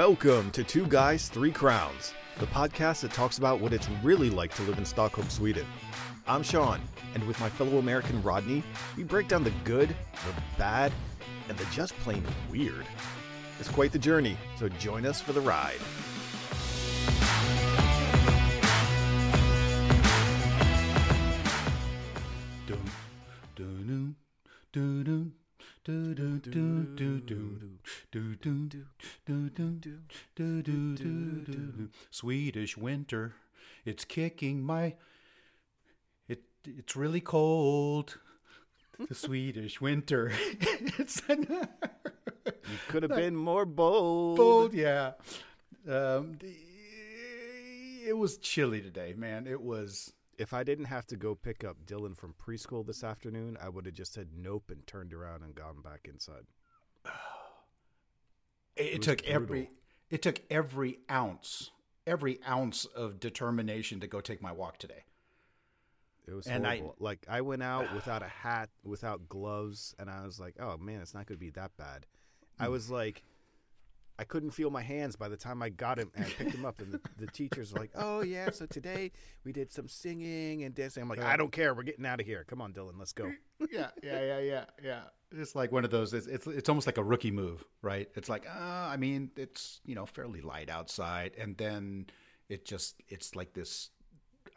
Welcome to Two Guys, Three Crowns, the podcast that talks about what it's really like to live in Stockholm, Sweden. I'm Sean, and with my fellow American Rodney, we break down the good, the bad, and the just plain weird. It's quite the journey, so join us for the ride. Swedish winter, it's kicking my. It it's really cold. The Swedish winter, it's You could have been more bold. bold. Yeah, um, it was chilly today, man. It was. If I didn't have to go pick up Dylan from preschool this afternoon, I would have just said nope and turned around and gone back inside. It, was took brutal. every. It took every ounce, every ounce of determination to go take my walk today. It was And I- horrible. like I went out without a hat, without gloves, and I was like, "Oh man, it's not going to be that bad." I Hmm. was like, I couldn't feel my hands by the time I got him and I picked him up, and the, the teachers were like, "Oh yeah, so today we did some singing and dancing." I'm like, "I don't care. We're getting out of here. Come on, Dylan, let's go." yeah, yeah, yeah, yeah, yeah. It's like one of those. It's it's, it's almost like a rookie move, right? It's like, uh, I mean, it's you know fairly light outside, and then it just it's like this.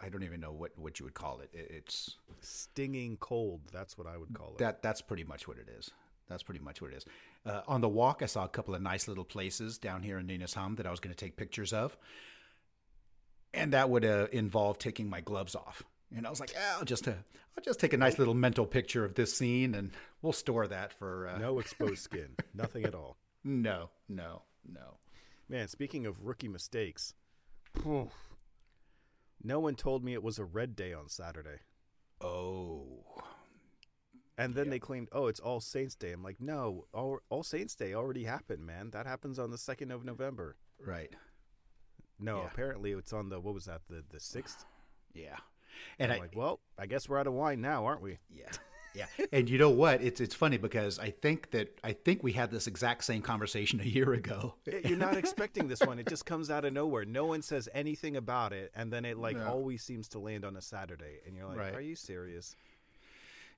I don't even know what what you would call it. It- It's Stinging cold. That's what I would call it. that that's pretty much what it is. That's pretty much what it is. Uh, on the walk, I saw a couple of nice little places down here in Nynäshamn that I was going to take pictures of, and that would uh, involve taking my gloves off. And I was like, "Ah, I'll just uh, I'll just take a nice little mental picture of this scene, and we'll store that for uh, no exposed skin. Nothing at all. no, no, no. Man, speaking of rookie mistakes, no one told me it was a red day on Saturday. Oh, And then they claimed, "Oh, it's All Saints Day." I'm like, "No, All, All Saints Day already happened, man. That happens on the second of November." right, No, Yeah. apparently it's on the what was that the the sixth? yeah. And I'm I, like, well, I guess we're out of wine now, aren't we? Yeah. Yeah. And you know what? It's it's funny because I think that I think we had this exact same conversation a year ago. You're not expecting this one. It just comes out of nowhere. No one says anything about it, and then it like No. always seems to land on a Saturday, and you're like, Right. "Are you serious?"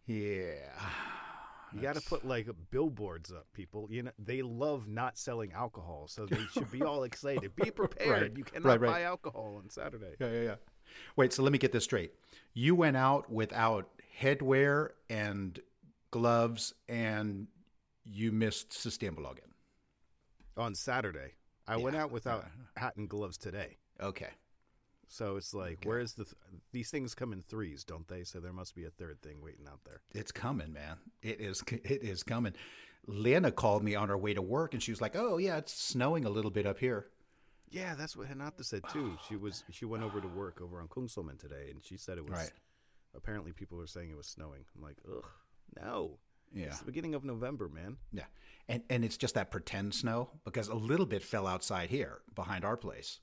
Yeah. You got to put like billboards up, people. You know, they love not selling alcohol, so they should be all excited. Be prepared. Right. You cannot Right, right. buy alcohol on Saturday. Yeah, yeah, yeah. Wait, so let me get this straight. You went out without headwear and gloves and you missed Systembolaget. On Saturday, I went out without uh-huh. hat and gloves today. Okay. So it's like, where's the? Th- these things come in threes, don't they? So there must be a third thing waiting out there. It's coming, man. It is it is coming. Lena called me on her way to work and she was like, "Oh, yeah, it's snowing a little bit up here." Yeah, that's what Renata said too. She was she went over to work over on Kungsleden today, and she said it was. Right. Apparently, people were saying it was snowing. I'm like, ugh, no. Yeah. It's the beginning of November, man. Yeah. And and it's just that pretend snow because a little bit fell outside here behind our place.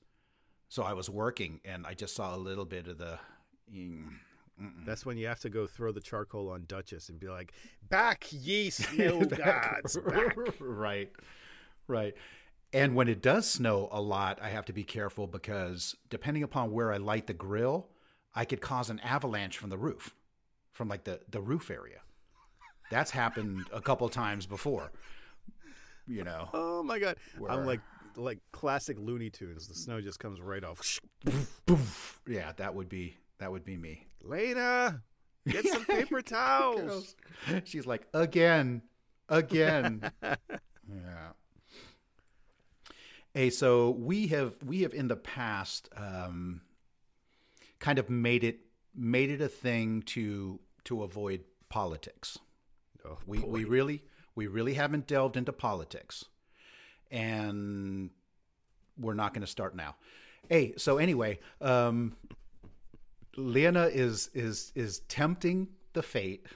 So I was working and I just saw a little bit of the mm, That's when you have to go throw the charcoal on Duchess and be like, "Back, ye snow gods, back." right. Right. And when it does snow a lot, I have to be careful because depending upon where I light the grill, I could cause an avalanche from the roof, from like the, the roof area. That's happened a couple times before. You know. Oh my god! I'm like like classic Looney Tunes. The snow just comes right off. Yeah, that would be that would be me. Lena, get some paper towels. She's like, again, again. yeah. Hey, so we have we have in the past um, kind of made it made it a thing to to avoid politics. Oh, We we really we really haven't delved into politics, and we're not going to start now. Hey, so anyway, um, Lena is is is tempting the fate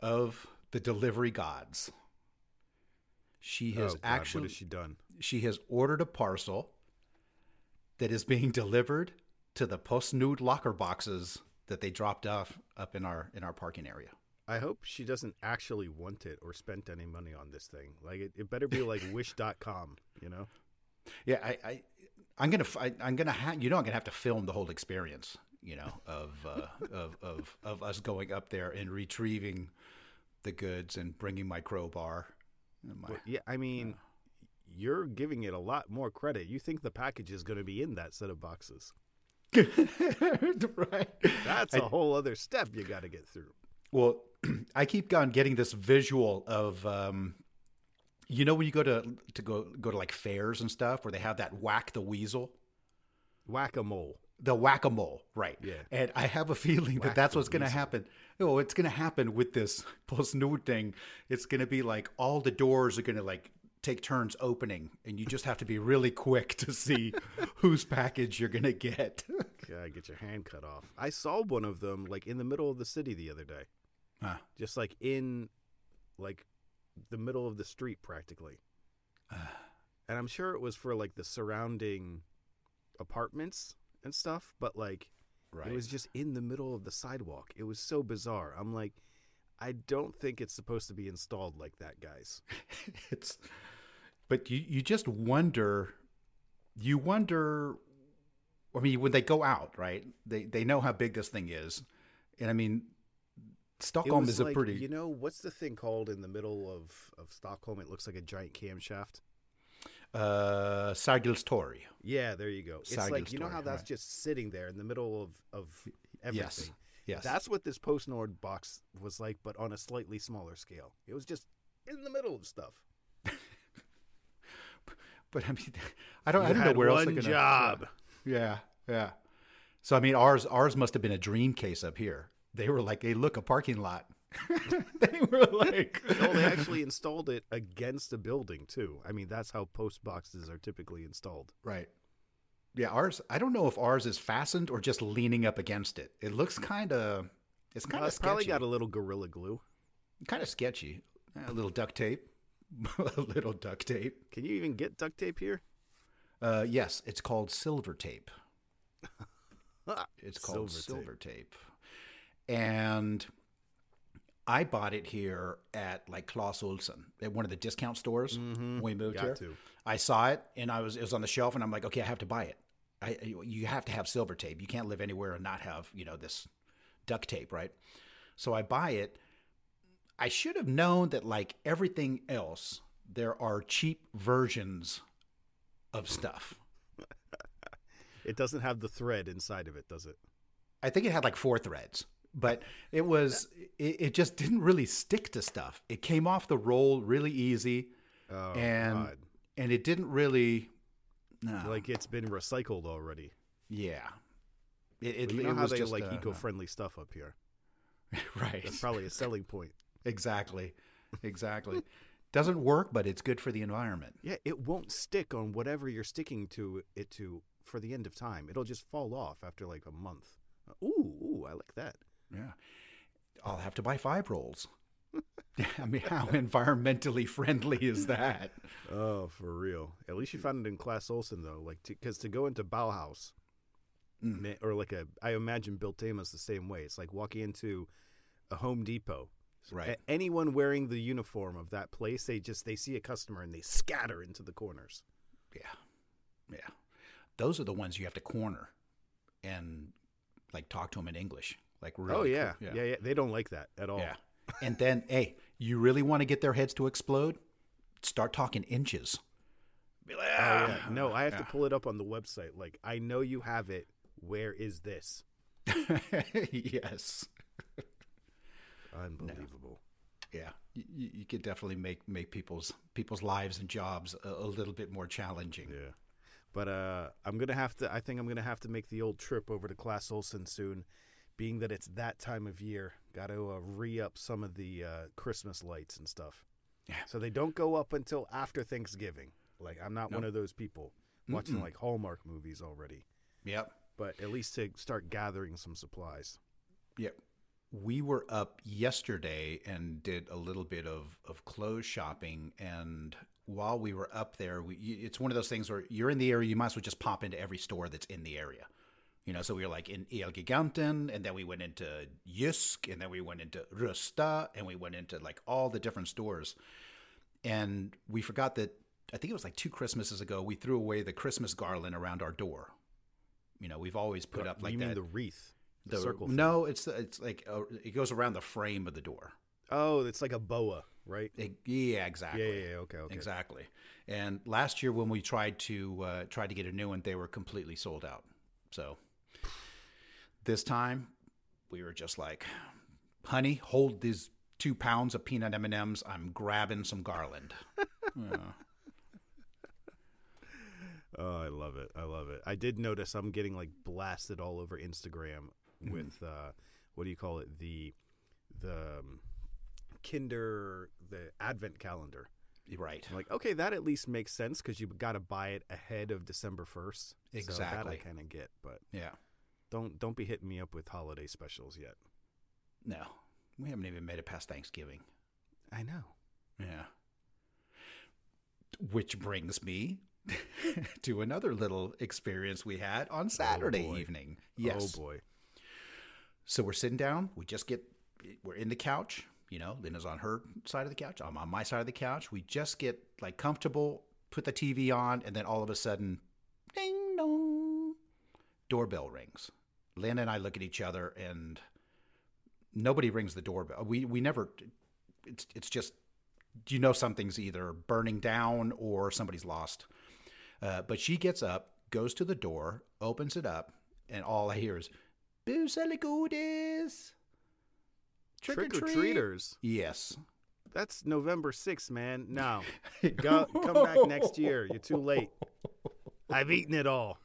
of the delivery gods. She has Oh, God, actually what has she done? she has ordered a parcel that is being delivered to the post Nord locker boxes that they dropped off up in our in our parking area. I hope she doesn't actually want it or spent any money on this thing. Like it, it better be like wish.com, you know? Yeah, I, I I'm gonna I, I'm gonna ha- you know I'm gonna have to film the whole experience. You know of uh, of of of us going up there and retrieving the goods and bringing my crowbar. and my- Well, yeah, I mean, you're giving it a lot more credit. You think the package is going to be in that set of boxes? right. That's I- a whole other step you got to get through. Well, I keep on getting this visual of, um, you know, when you go to to go go to like fairs and stuff where they have that whack the weasel, Whack a mole. the whack a mole, right? Yeah. And I have a feeling Whack that that's what's going to happen. Oh, it's going to happen with this post Nord thing. It's going to be like all the doors are going to like take turns opening, and you just have to be really quick to see whose package you're going to get. Yeah, get your hand cut off. I saw one of them like in the middle of the city the other day. Huh. Just like in like the middle of the street practically. Ah. and I'm sure it was for like the surrounding apartments and stuff, but like it was just in the middle of the sidewalk. It was so bizarre. I'm like I don't think it's supposed to be installed like that, guys. it's but you you just wonder you wonder i mean when they go out right they they know how big this thing is and i mean stockholm is a pretty You know what's the thing called in the middle of of Stockholm? It looks like a giant camshaft. uh Sergels Torg. Yeah, there you go. It's like you know how that's right. just sitting there in the middle of of everything. yes Yes. That's what this post Nord box was like, but on a slightly smaller scale. It was just in the middle of stuff. but i mean i don't You i don't know where else one gonna job. yeah yeah so i mean ours ours must have been a dream case up here they were like hey look a parking lot they were like No, they actually installed it against a building too. I mean, that's how post boxes are typically installed. Right. Yeah, ours. I don't know if ours is fastened or just leaning up against it. It looks kind of. It's kind Uh, of it's probably sketchy. got a little gorilla glue. kind of sketchy. A little duct tape. a little duct tape. Can you even get duct tape here? Uh, yes, it's called silver tape. It's called Silver silver, tape. And I bought it here at like Clas Ohlson at one of the discount stores mm-hmm. when we moved Got here. to. I saw it and I was it was on the shelf and I'm like, okay, I have to buy it. I you have to have silver tape. You can't live anywhere and not have you know this duct tape, right? So I buy it. I should have known that like everything else, there are cheap versions of stuff. It doesn't have the thread inside of it, does it? I think it had like four threads, but it was it, it just didn't really stick to stuff. It came off the roll really easy, Oh, and God. and it didn't really. No, Like it's been recycled already. yeah, it, it, Well, you it know how was they just like uh, eco-friendly stuff up here. right? That's probably a selling point. exactly, exactly. Doesn't work, but it's good for the environment. Yeah, it won't stick on whatever you're sticking to it to for the end of time. It'll just fall off after like a month. Ooh, ooh, I like that. Yeah, I'll have to buy five rolls. I mean, how environmentally friendly is that? Oh, for real. At least you found it in Clas Ohlson though, like because to, go into Bauhaus, Mm. or like a, I imagine Biltema's the same way. It's like walking into a Home Depot. Right. anyone wearing the uniform of that place, they just they see a customer and they scatter into the corners. Yeah. Yeah. Those are the ones you have to corner and like talk to them in English. Like really oh cool. yeah. yeah, yeah, They don't like that at all. Yeah. And then, hey, you really want to get their heads to explode? Start talking inches. Be like, Oh yeah. "Ah." No, I have to pull it up on the website. Like I know you have it. Where is this? yes. Unbelievable. Yeah. You, you you could definitely make make people's people's lives and jobs a, a little bit more challenging. Yeah. But uh, I'm gonna have to. I think I'm gonna have to make the old trip over to Clas Ohlson soon, being that it's that time of year. Got to uh, re up some of the uh, Christmas lights and stuff. Yeah. So they don't go up until after Thanksgiving. Like I'm not one of those people watching like Hallmark movies already. Yep. But at least to start gathering some supplies. Yep. We were up yesterday and did a little bit of, of clothes shopping. And while we were up there, we, it's one of those things where you're in the area, you might as well just pop into every store that's in the area. You know, so we were like in Elgiganten, and then we went into Jysk, and then we went into Rusta, and we went into like all the different stores. And we forgot that I think it was like two Christmases ago, we threw away the Christmas garland around our door. You know, we've always put up like you that. mean the wreath, the, the- circle? thing. No, it's it's like uh, it goes around the frame of the door. Oh, it's like a boa, right? It- yeah, exactly. Yeah, yeah, yeah. Okay, okay. Exactly. And last year when we tried to uh, try to get a new one, they were completely sold out. So this time we were just like, "Honey, hold these two pounds of peanut M and M's. I'm grabbing some garland." Yeah. Oh, I love it. I love it. I did notice I'm getting like blasted all over Instagram Mm-hmm. with uh what do you call it? The the um, Kinder the advent calendar. Right. I'm like, okay, that at least makes sense because you've got to buy it ahead of December 1st. So that I kind of get, but Yeah. don't don't be hitting me up with holiday specials yet. No, we haven't even made it past Thanksgiving. I know. Yeah. Which brings me to another little experience we had on oh, Saturday boy. evening. Oh, yes. Oh boy. So we're sitting down. We just get, we're in the couch. You know, Linda's on her side of the couch. I'm on my side of the couch. We just get like comfortable, put the TV on, and then all of a sudden, ding dong, doorbell rings. Lynn and I look at each other, and nobody rings the doorbell. We we never. It's it's just you know something's either burning down or somebody's lost. Uh, but she gets up, goes to the door, opens it up, and all I hear is Busaligoodis. Trick or treaters. Yes. That's November 6th, man. No. Go, come back next year. You're too late. I've eaten it all.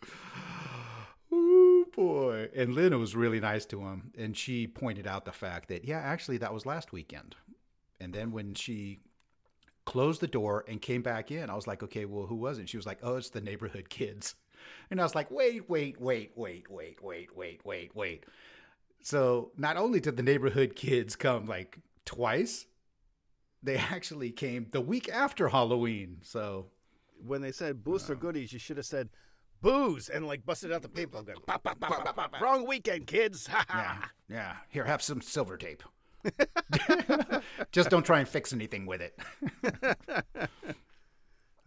Ooh, boy. And Lynn was really nice to him. And she pointed out the fact that, yeah, actually, that was last weekend. And then when she closed the door and came back in, I was like, okay, well, who was it? She was like, oh, it's the neighborhood kids. And I was like, wait, wait, wait, wait, wait, wait, wait, wait, wait. So not only did the neighborhood kids come like twice, they actually came the week after Halloween. So When they said booster goodies, you should have said booze and like busted out the paper. Going, pop, pop, pop, pop, pop. Wrong weekend, kids. Yeah, yeah. Here, have some silver tape. Just don't try and fix anything with it.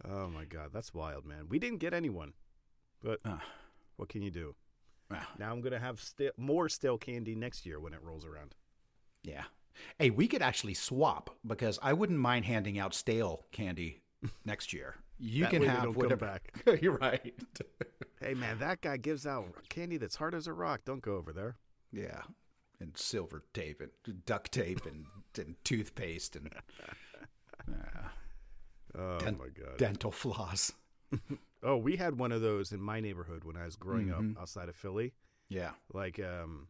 Oh my God. That's wild, man. We didn't get anyone. But Uh. what can you do? Now I'm going to have sti- more stale candy next year when it rolls around. yeah. Hey, we could actually swap because I wouldn't mind handing out stale candy next year. You can have whatever. back. You're right. Hey, man, that guy gives out candy that's hard as a rock. Don't go over there. yeah, and silver tape and duct tape and, and toothpaste and uh, Oh, Den- my God. dental floss. Oh, we had one of those in my neighborhood when I was growing Mhm. up outside of Philly. Yeah, Like, um,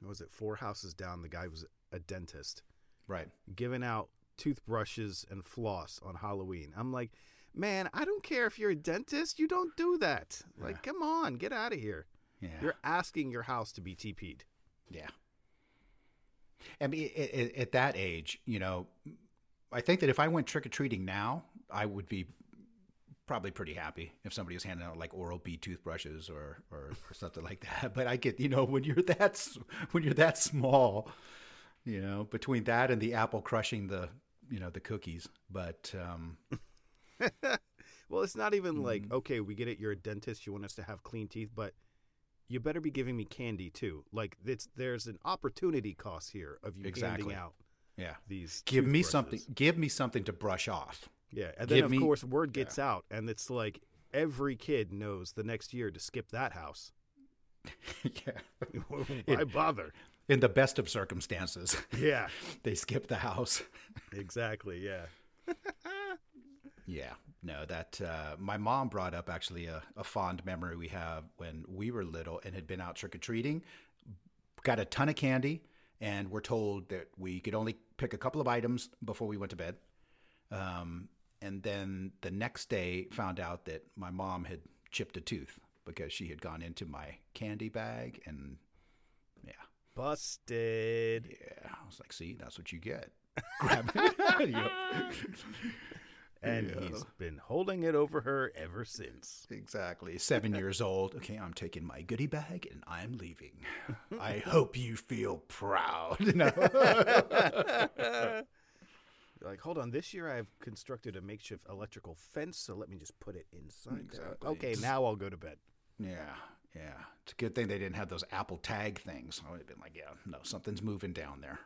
what was it? Four houses down, the guy was a dentist right. giving out toothbrushes and floss on Halloween. I'm like, man, I don't care if you're a dentist. You don't do that. Like, come on, get out of here. Yeah, You're asking your house to be TP'd. Yeah. I mean, at that age, you know, I think that if I went trick or treating now, I would be probably pretty happy if somebody was handing out like Oral B toothbrushes or, or, or something like that. But I get, you know, when you're that when you're that small, you know, between that and the apple crushing the you know the cookies. But um, Well, it's not even like, Mm-hmm. okay, we get it. You're a dentist. You want us to have clean teeth, but you better be giving me candy too. Like, it's, there's an opportunity cost here of you Exactly. handing out yeah, these. give me something. Give me something to brush off. Yeah, and then Give of me- course word gets out, and it's like every kid knows the next year to skip that house. yeah. Why bother? In the best of circumstances, Yeah, they skip the house. exactly. Yeah. Yeah, no, that uh, my mom brought up actually a, a fond memory we have when we were little and had been out trick or treating, got a ton of candy, and we're told that we could only pick a couple of items before we went to bed. Um, and then the next day, found out that my mom had chipped a tooth because she had gone into my candy bag, and yeah, Busted. yeah, I was like, see, that's what you get. Grab it. Know? And Yeah. he's been holding it over her ever since. Exactly. Seven years old. Okay, I'm taking my goodie bag and I'm leaving. I hope you feel proud. No. Like, hold on, this year I've constructed a makeshift electrical fence, so let me just put it inside. there. Exactly. Okay, now I'll go to bed. Yeah, yeah. It's a good thing they didn't have those Apple Tag things. I would have been like, yeah, no, something's moving down there.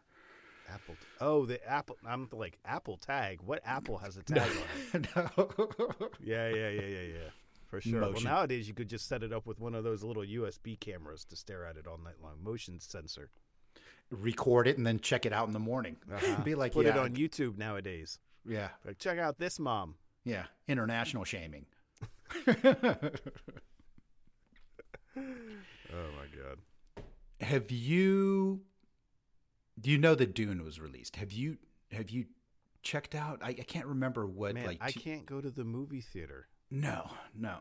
Apple. Oh, the Apple. I'm like Apple tag. What Apple has a tag on it? no. Yeah, yeah, yeah, yeah, yeah. For sure. Motion. Well, nowadays you could just set it up with one of those little USB cameras to stare at it all night long. Motion sensor. Record it and then check it out in the morning. Uh-huh. Be like, Put yeah, it on YouTube nowadays. yeah, Like, check out this mom. yeah. International shaming. Oh my god. Have you? Do you know that Dune was released? Have you? Have you checked out? I, I can't remember what. Man, like, I t- can't go to the movie theater. No, no.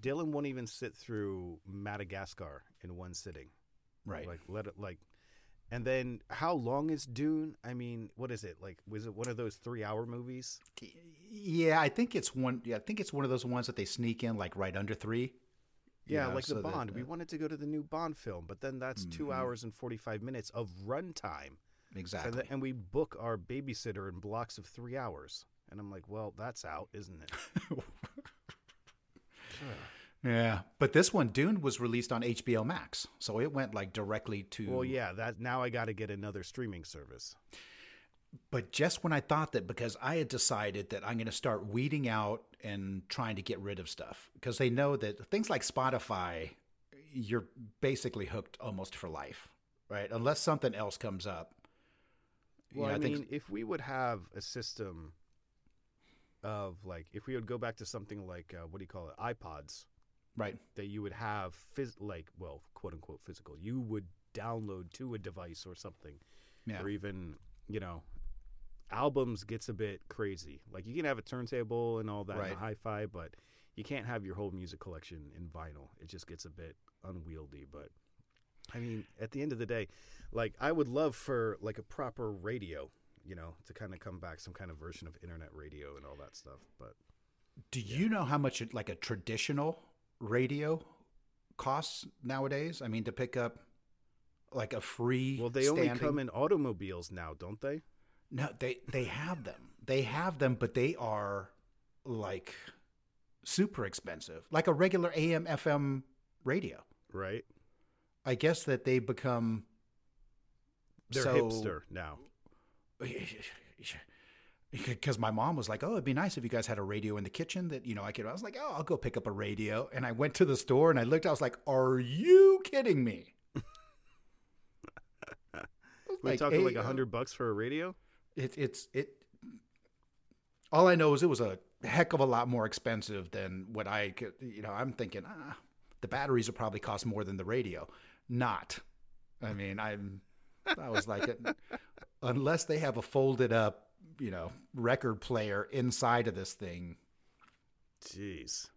Dylan won't even sit through Madagascar in one sitting. Right. Like let it like and then how long is Dune? I mean, what is it? Like was it one of those 3-hour movies? Yeah, I think it's one. Yeah, I think it's one of those ones that they sneak in like right under three. Yeah, know, like so the that, Bond. we uh, wanted to go to the new Bond film, but then that's 2 Mhm. hours and 45 minutes of runtime. So exactly. that- and we book our babysitter in blocks of 3 hours. And I'm like, "Well, that's out, isn't it?" yeah, but this one, Dune, was released on HBO Max, so it went like directly to. well, yeah, that now I got to get another streaming service. But just when I thought that, because I had decided that I'm going to start weeding out and trying to get rid of stuff, because they know that things like Spotify, you're basically hooked almost for life, right? Unless something else comes up. You Well, know, I, think- mean, if we would have a system of like, if we would go back to something like, uh, what do you call it, iPods, right? that you would have, phys- like, well, quote unquote physical, you would download to a device or something, Yeah. or even, you know, albums gets a bit crazy. Like, you can have a turntable and all that, Right. and hi-fi, but you can't have your whole music collection in vinyl. It just gets a bit unwieldy. But I mean, at the end of the day, like, I would love for like a proper radio. You know, to kind of come back, some kind of version of internet radio and all that stuff. But Do you know how much like a traditional radio costs nowadays? I mean, to pick up like a free. well, they only come in automobiles now, don't they? No, they they have them. They have them, but they are like super expensive, like a regular AM FM radio. Right? I guess that they become They're so, hipster now. Because my mom was like, "Oh, it'd be nice if you guys had a radio in the kitchen that you know I could." I was like, "Oh, I'll go pick up a radio." And I went to the store and I looked. I was like, "Are you kidding me?" We're Like, talking like a- a hundred bucks for a radio. It, it's it. All I know is it was a heck of a lot more expensive than what I could. You know, I'm thinking ah, the batteries will probably cost more than the radio. Not. I mean, I'm. I was like, unless they have a folded up, you know, record player inside of this thing. Jeez.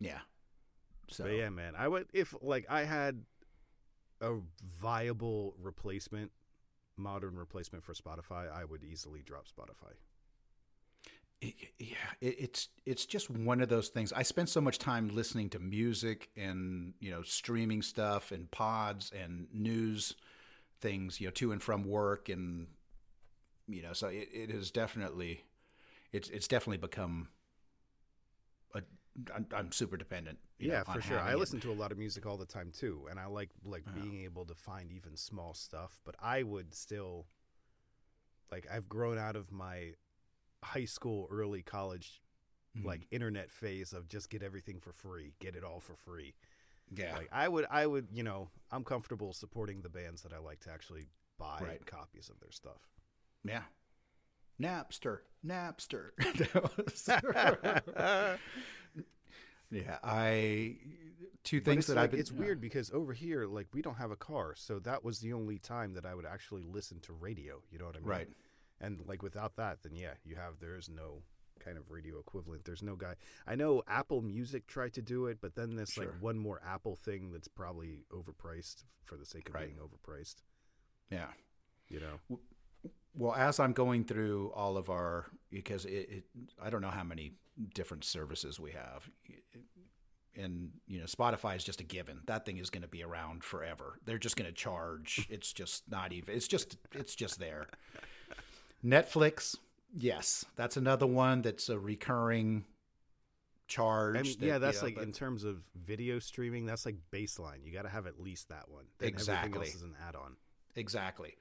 Yeah. So But yeah, man, I would if like I had a viable replacement, modern replacement for Spotify, I would easily drop Spotify. it, yeah, it, it's it's just one of those things. I spend so much time listening to music and you know streaming stuff and pods and news things, you know, to and from work, and you know, so it, it is definitely it's it's definitely become a. I'm, I'm super dependent. you know, Yeah, for sure. I it. listen to a lot of music all the time too, and I like like Yeah. being able to find even small stuff. But I would still like I've grown out of my high school, early college Mhm. like internet phase of just get everything for free, get it all for free. yeah, Like I would, I would, you know, I'm comfortable supporting the bands that I like to actually buy Right. copies of their stuff. Yeah. Napster, Napster. Yeah, I two things that like, I've been, it's weird because over here, like we don't have a car, so that was the only time that I would actually listen to radio. You know what I mean? Right. And like without that, then yeah, you have there is no kind of radio equivalent. There's no guy. I know Apple Music tried to do it, but then there's Sure. like one more Apple thing that's probably overpriced for the sake of Right. being overpriced. Yeah. You know. Well, as I'm going through all of our, because it, it, I don't know how many different services we have, and you know, Spotify is just a given. That thing is going to be around forever. They're just going to charge. It's just not even. It's just. It's just there. Netflix, Yes, that's another one that's a recurring charge. I mean, that, yeah, you that's know, like but- in terms of video streaming, that's like baseline. You got to have at least that one. Then Everything Exactly. else is an add-on. Exactly.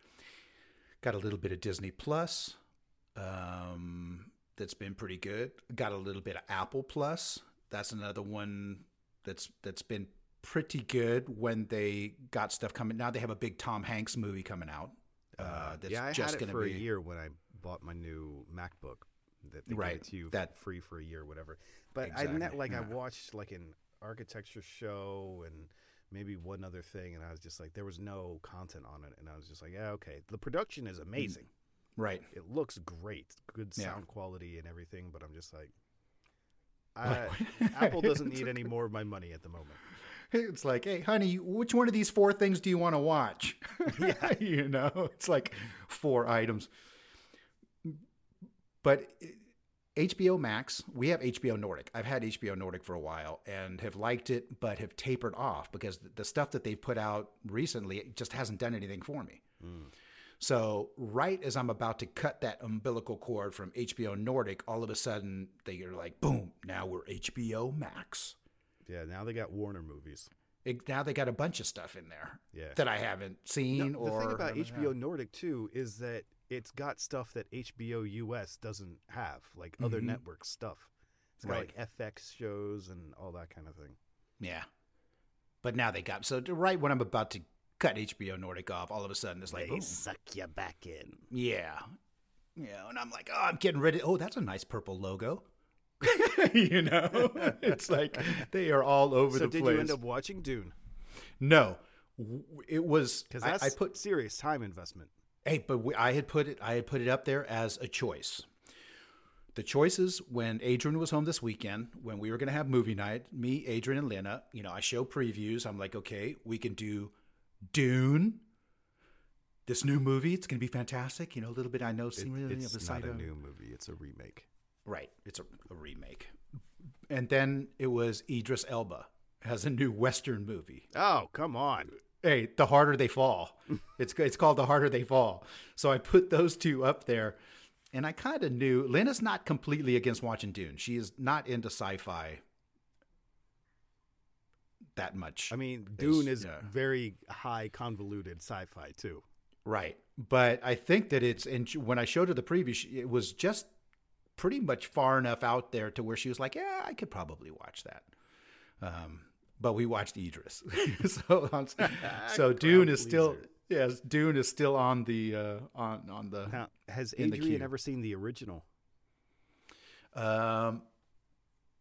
Got a little bit of Disney Plus. Um, that's been pretty good. Got a little bit of Apple Plus. That's another one that's that's been pretty good when they got stuff coming. Now they have a big Tom Hanks movie coming out. Uh, that's yeah, I just had it for be, a year when I bought my new MacBook. That they Right, gave it to you that- free for a year, or whatever. But I Exactly, net like I watched like an architecture show and maybe one other thing, and I was just like, there was no content on it, and I was just like, yeah, okay. The production is amazing. Mm. right. It looks great, good Yeah. sound quality and everything. But I'm just like, I, Apple doesn't need any more of my money at the moment. It's like, hey, honey, which one of these four things do you want to watch? Yeah, you know, it's like four items. But HBO Max, we have HBO Nordic. I've had HBO Nordic for a while and have liked it, but have tapered off because the- stuff that they've put out recently it just hasn't done anything for me. Hmm. So, right as I'm about to cut that umbilical cord from HBO Nordic, all of a sudden they are like, boom, now we're HBO Max. Yeah, now they got Warner movies. It, now they got a bunch of stuff in there Yeah. that I haven't seen or the thing about HBO Nordic too is that it's got stuff that HBO US doesn't have, like other Mhm. network stuff. It's got Right. like FX shows and all that kind of thing. Yeah. But now they got so right when I'm about to cut HBO Nordic off, all of a sudden it's like, boom. suck you back in. yeah, yeah, and I'm like, oh, I'm getting ready. Oh, that's a nice purple logo. you know, it's like they are all over So the place. So, did you end up watching Dune? no, it was Because I, I put serious time investment. Hey, but we, I had put it. I had put it up there as a choice. The choices when Adrian was home this weekend, when we were going to have movie night, me, Adrian, and Lena. You know, I show previews. I'm like, okay, we can do Dune. This new movie, it's going to be fantastic. You know, a little bit. I know, It- really it's the not side a of- new movie; it's a remake. Right, it's a, a remake. And then it was Idris Elba has a new Western movie. Oh, come on! Hey, the harder they fall. it's it's called the harder they fall. So I put those two up there, and I kind of knew Lena's not completely against watching Dune. She is not into sci-fi that much. I mean, Dune is yeah. very high convoluted sci-fi too. right, but I think that it's and when I showed her the preview, it was just pretty much far enough out there to where she was like, "Yeah, I could probably watch that." Um, but we watched Idris, so um, so Dune is still pleaser. yes, Dune is still on the uh, on on the Now, has In the Adrian queue. ever seen the original? Um,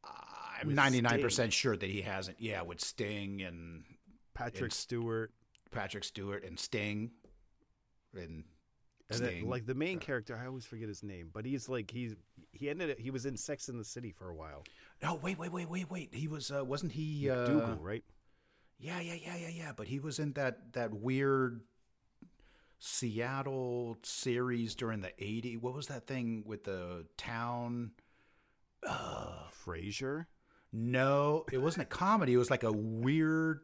I'm 99% sure that he hasn't. Yeah, with Sting and Patrick It's- Stewart, Patrick Stewart and Sting and and then, like the main character. I always forget his name, but he's like he's he ended it. He was in Sex in the City for a while. No, wait, wait, wait, wait, wait. He was uh, wasn't he uh, Dougal, right? Yeah, yeah, yeah, yeah, yeah. But he was in that that weird Seattle series during the 80s. What was that thing with the town? Frasier. No, it wasn't a comedy. It was like a weird.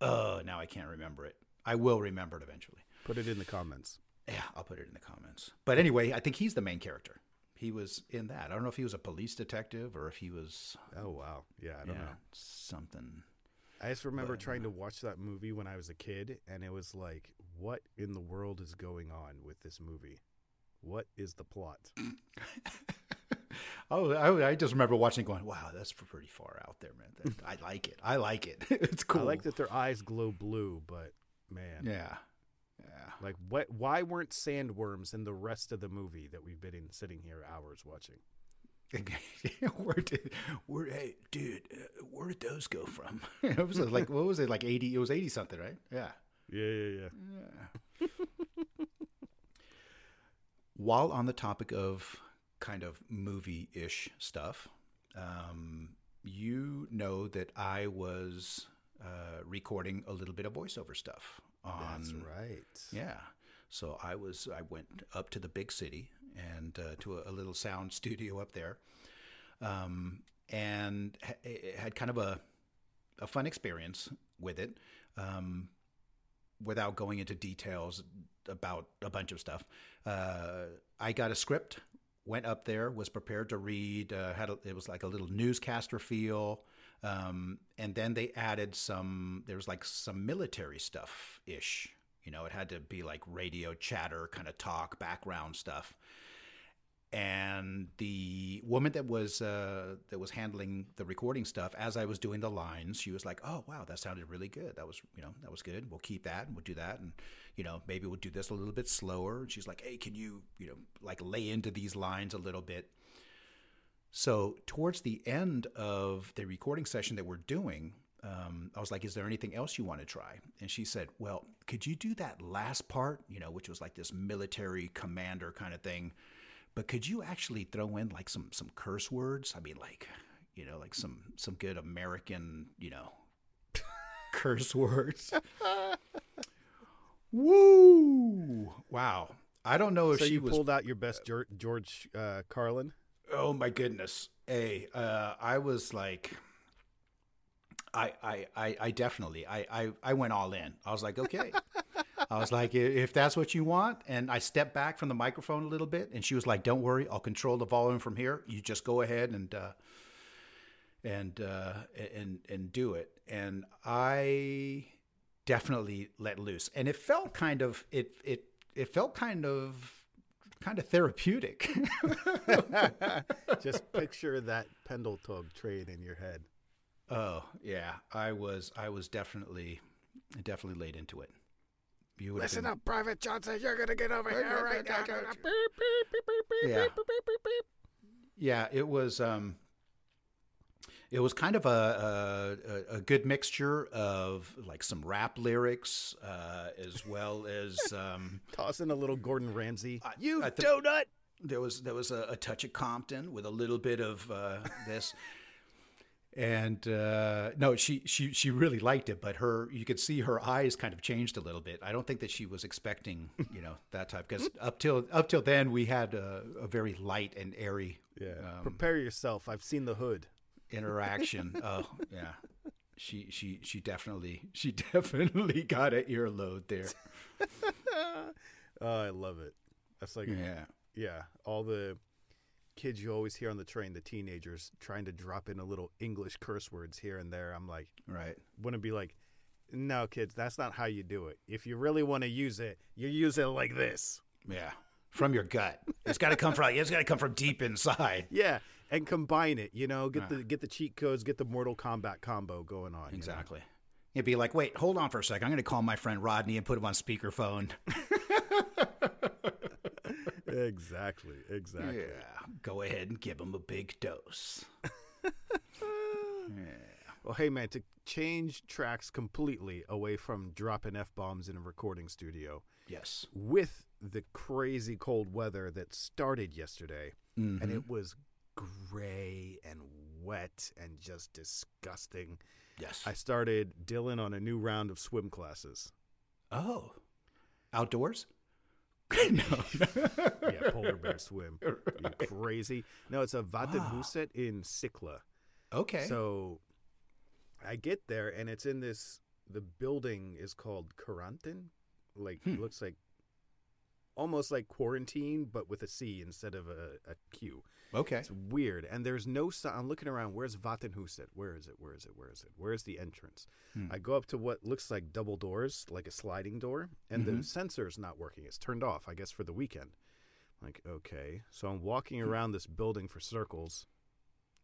Uh, now I can't remember it. I will remember it eventually. Put it in the comments. Yeah, I'll put it in the comments. But anyway, I think he's the main character. He was in that. I don't know if he was a police detective or if he was Oh wow, yeah, I don't yeah, know. something. I just remember But, trying to watch that movie when I was a kid, and it was like, what in the world is going on with this movie? What is the plot? Oh, I, I just remember watching, going, "Wow, that's pretty far out there, man. That, I like it. I like it. it's cool. I like that their eyes glow blue, but man, Yeah, yeah. like what? Why weren't sandworms in the rest of the movie that we've been in, sitting here hours watching? where did where hey dude uh, where did those go from it was like what was it like 80 it was 80 something right yeah Yeah, yeah, yeah. while on the topic of kind of movie-ish stuff um, you know that i was uh, recording a little bit of voiceover stuff on That's right. Yeah. So I was I went up to the big city and uh, to a, a little sound studio up there, um, and ha- had kind of a a fun experience with it. Um, without going into details about a bunch of stuff, uh, I got a script went up there, was prepared to read. Uh, had a, it was like a little newscaster feel, um, and then they added some. There was like some military stuff ish. You know, it had to be like radio chatter, kind of talk, background stuff. And the woman that was uh, that was handling the recording stuff, as I was doing the lines, she was like, "Oh wow, that sounded really good. That was you know that was good. We'll keep that and we'll do that, and you know maybe we'll do this a little bit slower." And she's like, "Hey, can you you know like lay into these lines a little bit?" So towards the end of the recording session that we're doing, um, I was like, "Is there anything else you want to try?" And she said, "Well, could you do that last part? You know, which was like this military commander kind of thing." but could you actually throw in like some some curse words? I mean, like you know, like some some good American, you know, curse words. Woo! Wow. I don't know if so she you was. pulled out your best George, George uh, Carlin. Oh my goodness. Hey, uh, I was like, I, I, I, I definitely, I, I, I went all in. I was like, okay. I was like, if that's what you want, and I stepped back from the microphone a little bit, and she was like, "Don't worry, I'll control the volume from here. You just go ahead and uh, and uh, and and do it." And I definitely let loose, and it felt kind of it it it felt kind of kind of therapeutic. Just picture that pendeltåg train in your head. oh yeah, I was I was definitely definitely laid into it. You would Listen been- up, Private Johnson. You're gonna get over here right now. Yeah. Yeah, it was. Um, it was kind of a, a a good mixture of like some rap lyrics, uh, as well as um, Tossing a little Gordon Ramsay. I- you I thi- donut. there was there was a, a touch of Compton with a little bit of uh, this. And uh, no, she, she she really liked it, but her you could see her eyes kind of changed a little bit. I don't think that she was expecting you know that type because up till up till then we had a, a very light and airy Yeah. um, Prepare yourself. I've seen the hood. Interaction. oh yeah, she she she definitely she definitely got an earload there. Oh, I love it. That's like Yeah, yeah, all the kids you always hear on the train, the teenagers trying to drop in a little English curse words here and there. I'm like, right. wouldn't be like, no, kids, that's not how you do it. If you really want to use it, you use it like this. Yeah, from your gut. It's got to come from. It's got to come from deep inside. Yeah, and combine it. You know, get Ah. the get the cheat codes, get the Mortal Kombat combo going on. you know? Exactly. You'd be like, wait, hold on for a second. I'm going to call my friend Rodney and put him on speakerphone. Exactly. Exactly. Yeah, go ahead and give him a big dose. Well, hey man, to change tracks completely away from dropping f bombs in a recording studio Yes. with the crazy cold weather that started yesterday, and Mhm. it was gray and wet and just disgusting. Yes. I started Dylan on a new round of swim classes. oh, outdoors. no. Yeah, polar bear swim. You crazy? No, it's a Vattenhuset in Sickla. Okay. So I get there and it's in this the building is called Karantin. Like Hmm. it looks like almost like quarantine but with a C instead of a, a Q. okay. It's weird. And there's no sign I'm looking around, where's Vattenhuset? Where is it? Where is it? Where is it? Where's the entrance? Hmm. I go up to what looks like double doors, like a sliding door, and the Mhm. sensor's not working. It's turned off, I guess, for the weekend. Like, okay. So I'm walking Hmm. around this building for circles,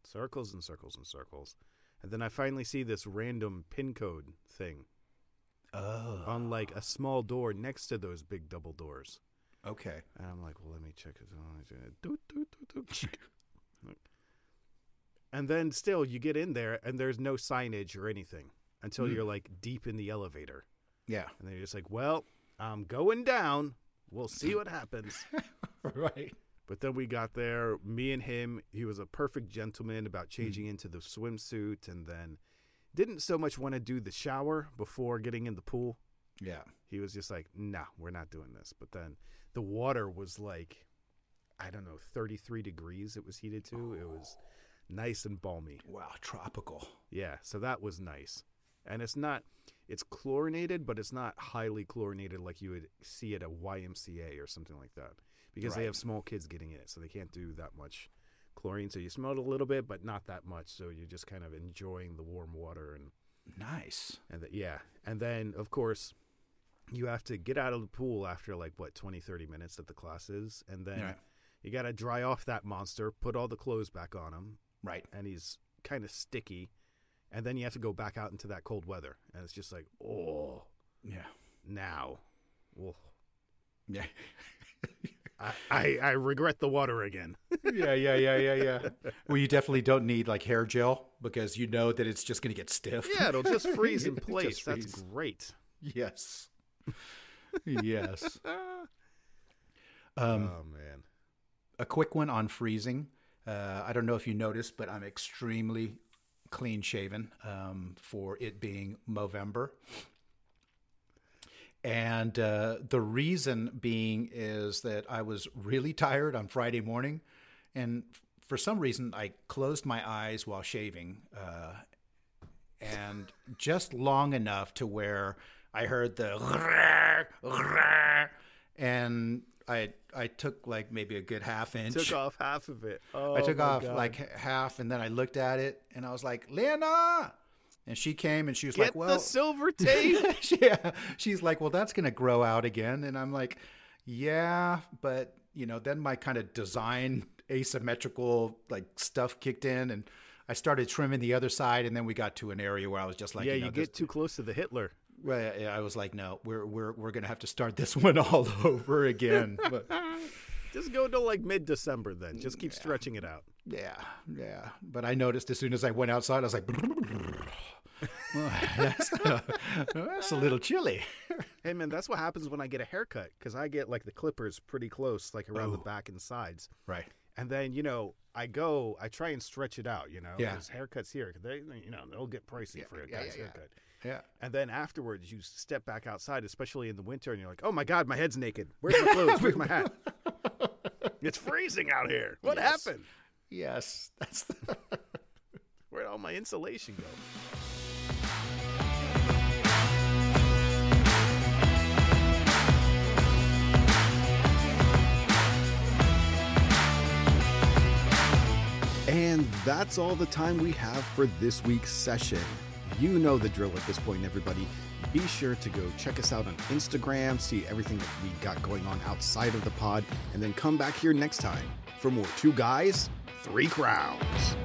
circles and circles and circles. And then I finally see this random pin code thing Oh. on like a small door next to those big double doors. Okay. And I'm like, well, let me check his. And then still, you get in there and there's no signage or anything until Hmm. you're like deep in the elevator. Yeah. And then you're just like, well, I'm going down. We'll see what happens. right. But then we got there, me and him. He was a perfect gentleman about changing into the swimsuit and then didn't so much want to do the shower before getting in the pool. Yeah. He was just like, nah, we're not doing this. But then the water was like, I don't know, 33 degrees it was heated to. It was nice and balmy. Wow. Tropical. Yeah, so that was nice. And it's not, it's chlorinated, but it's not highly chlorinated like you would see at a YMCA or something like that. because they have small kids getting in it, so they can't do that much chlorine. So you smell it a little bit, but not that much. So you're just kind of enjoying the warm water and Nice. and the, yeah. And then of course you have to get out of the pool after like what 20 30 minutes that the class is and then Right. you got to dry off that monster, put all the clothes back on him Right. and he's kind of sticky. And then you have to go back out into that cold weather. And it's just like, "Oh, Yeah. now." Oh. Yeah. I, I, I regret the water again. yeah, yeah, yeah, yeah, yeah. Well, you definitely don't need like hair gel because you know that it's just going to get stiff. Yeah, it'll just freeze in place. That's freeze. great. Yes. yes. Um, oh man. a quick one on freezing. Uh, I don't know if you noticed, but I'm extremely clean shaven um, for it being Movember. And uh, the reason being is that I was really tired on Friday morning. And f- for some reason, I closed my eyes while shaving. Uh, and just long enough to where I heard the and I I took like maybe a good half inch. Took off half of it. Oh, I took oh off God. like half, and then I looked at it, and I was like, "Lena," and she came, and she was Get like, "Well, the silver tape. yeah." She's like, "Well, that's gonna grow out again," and I'm like, "Yeah, but you know, then my kind of design asymmetrical like stuff kicked in, and I started trimming the other side, and then we got to an area where I was just like, yeah, you, you, get this- too close to the Hitler. Well, yeah, I was like, no, we're we're we're gonna have to start this one all over again. But Just go to like mid December then. Just keep stretching it out. yeah, yeah. But I noticed as soon as I went outside, I was like, well, that's, that's a little chilly. Hey man, that's what happens when I get a haircut because I get like the clippers pretty close, like around the back and sides. Right. And then you know, I go, I try and stretch it out. You know, Yeah. haircuts here, they you know they'll get pricey for a yeah, guy's yeah, yeah. haircut. Yeah. And then afterwards, you step back outside, especially in the winter, and you're like, "Oh my God, my head's naked. Where's my clothes? Where's my hat? it's freezing out here. What Yes. happened? Yes. That's the, Where'd all my insulation go?" And that's all the time we have for this week's session. You know the drill at this point, everybody. Be sure to go check us out on Instagram, see everything that we got going on outside of the pod, and then come back here next time for more Two Guys, Three Crowns.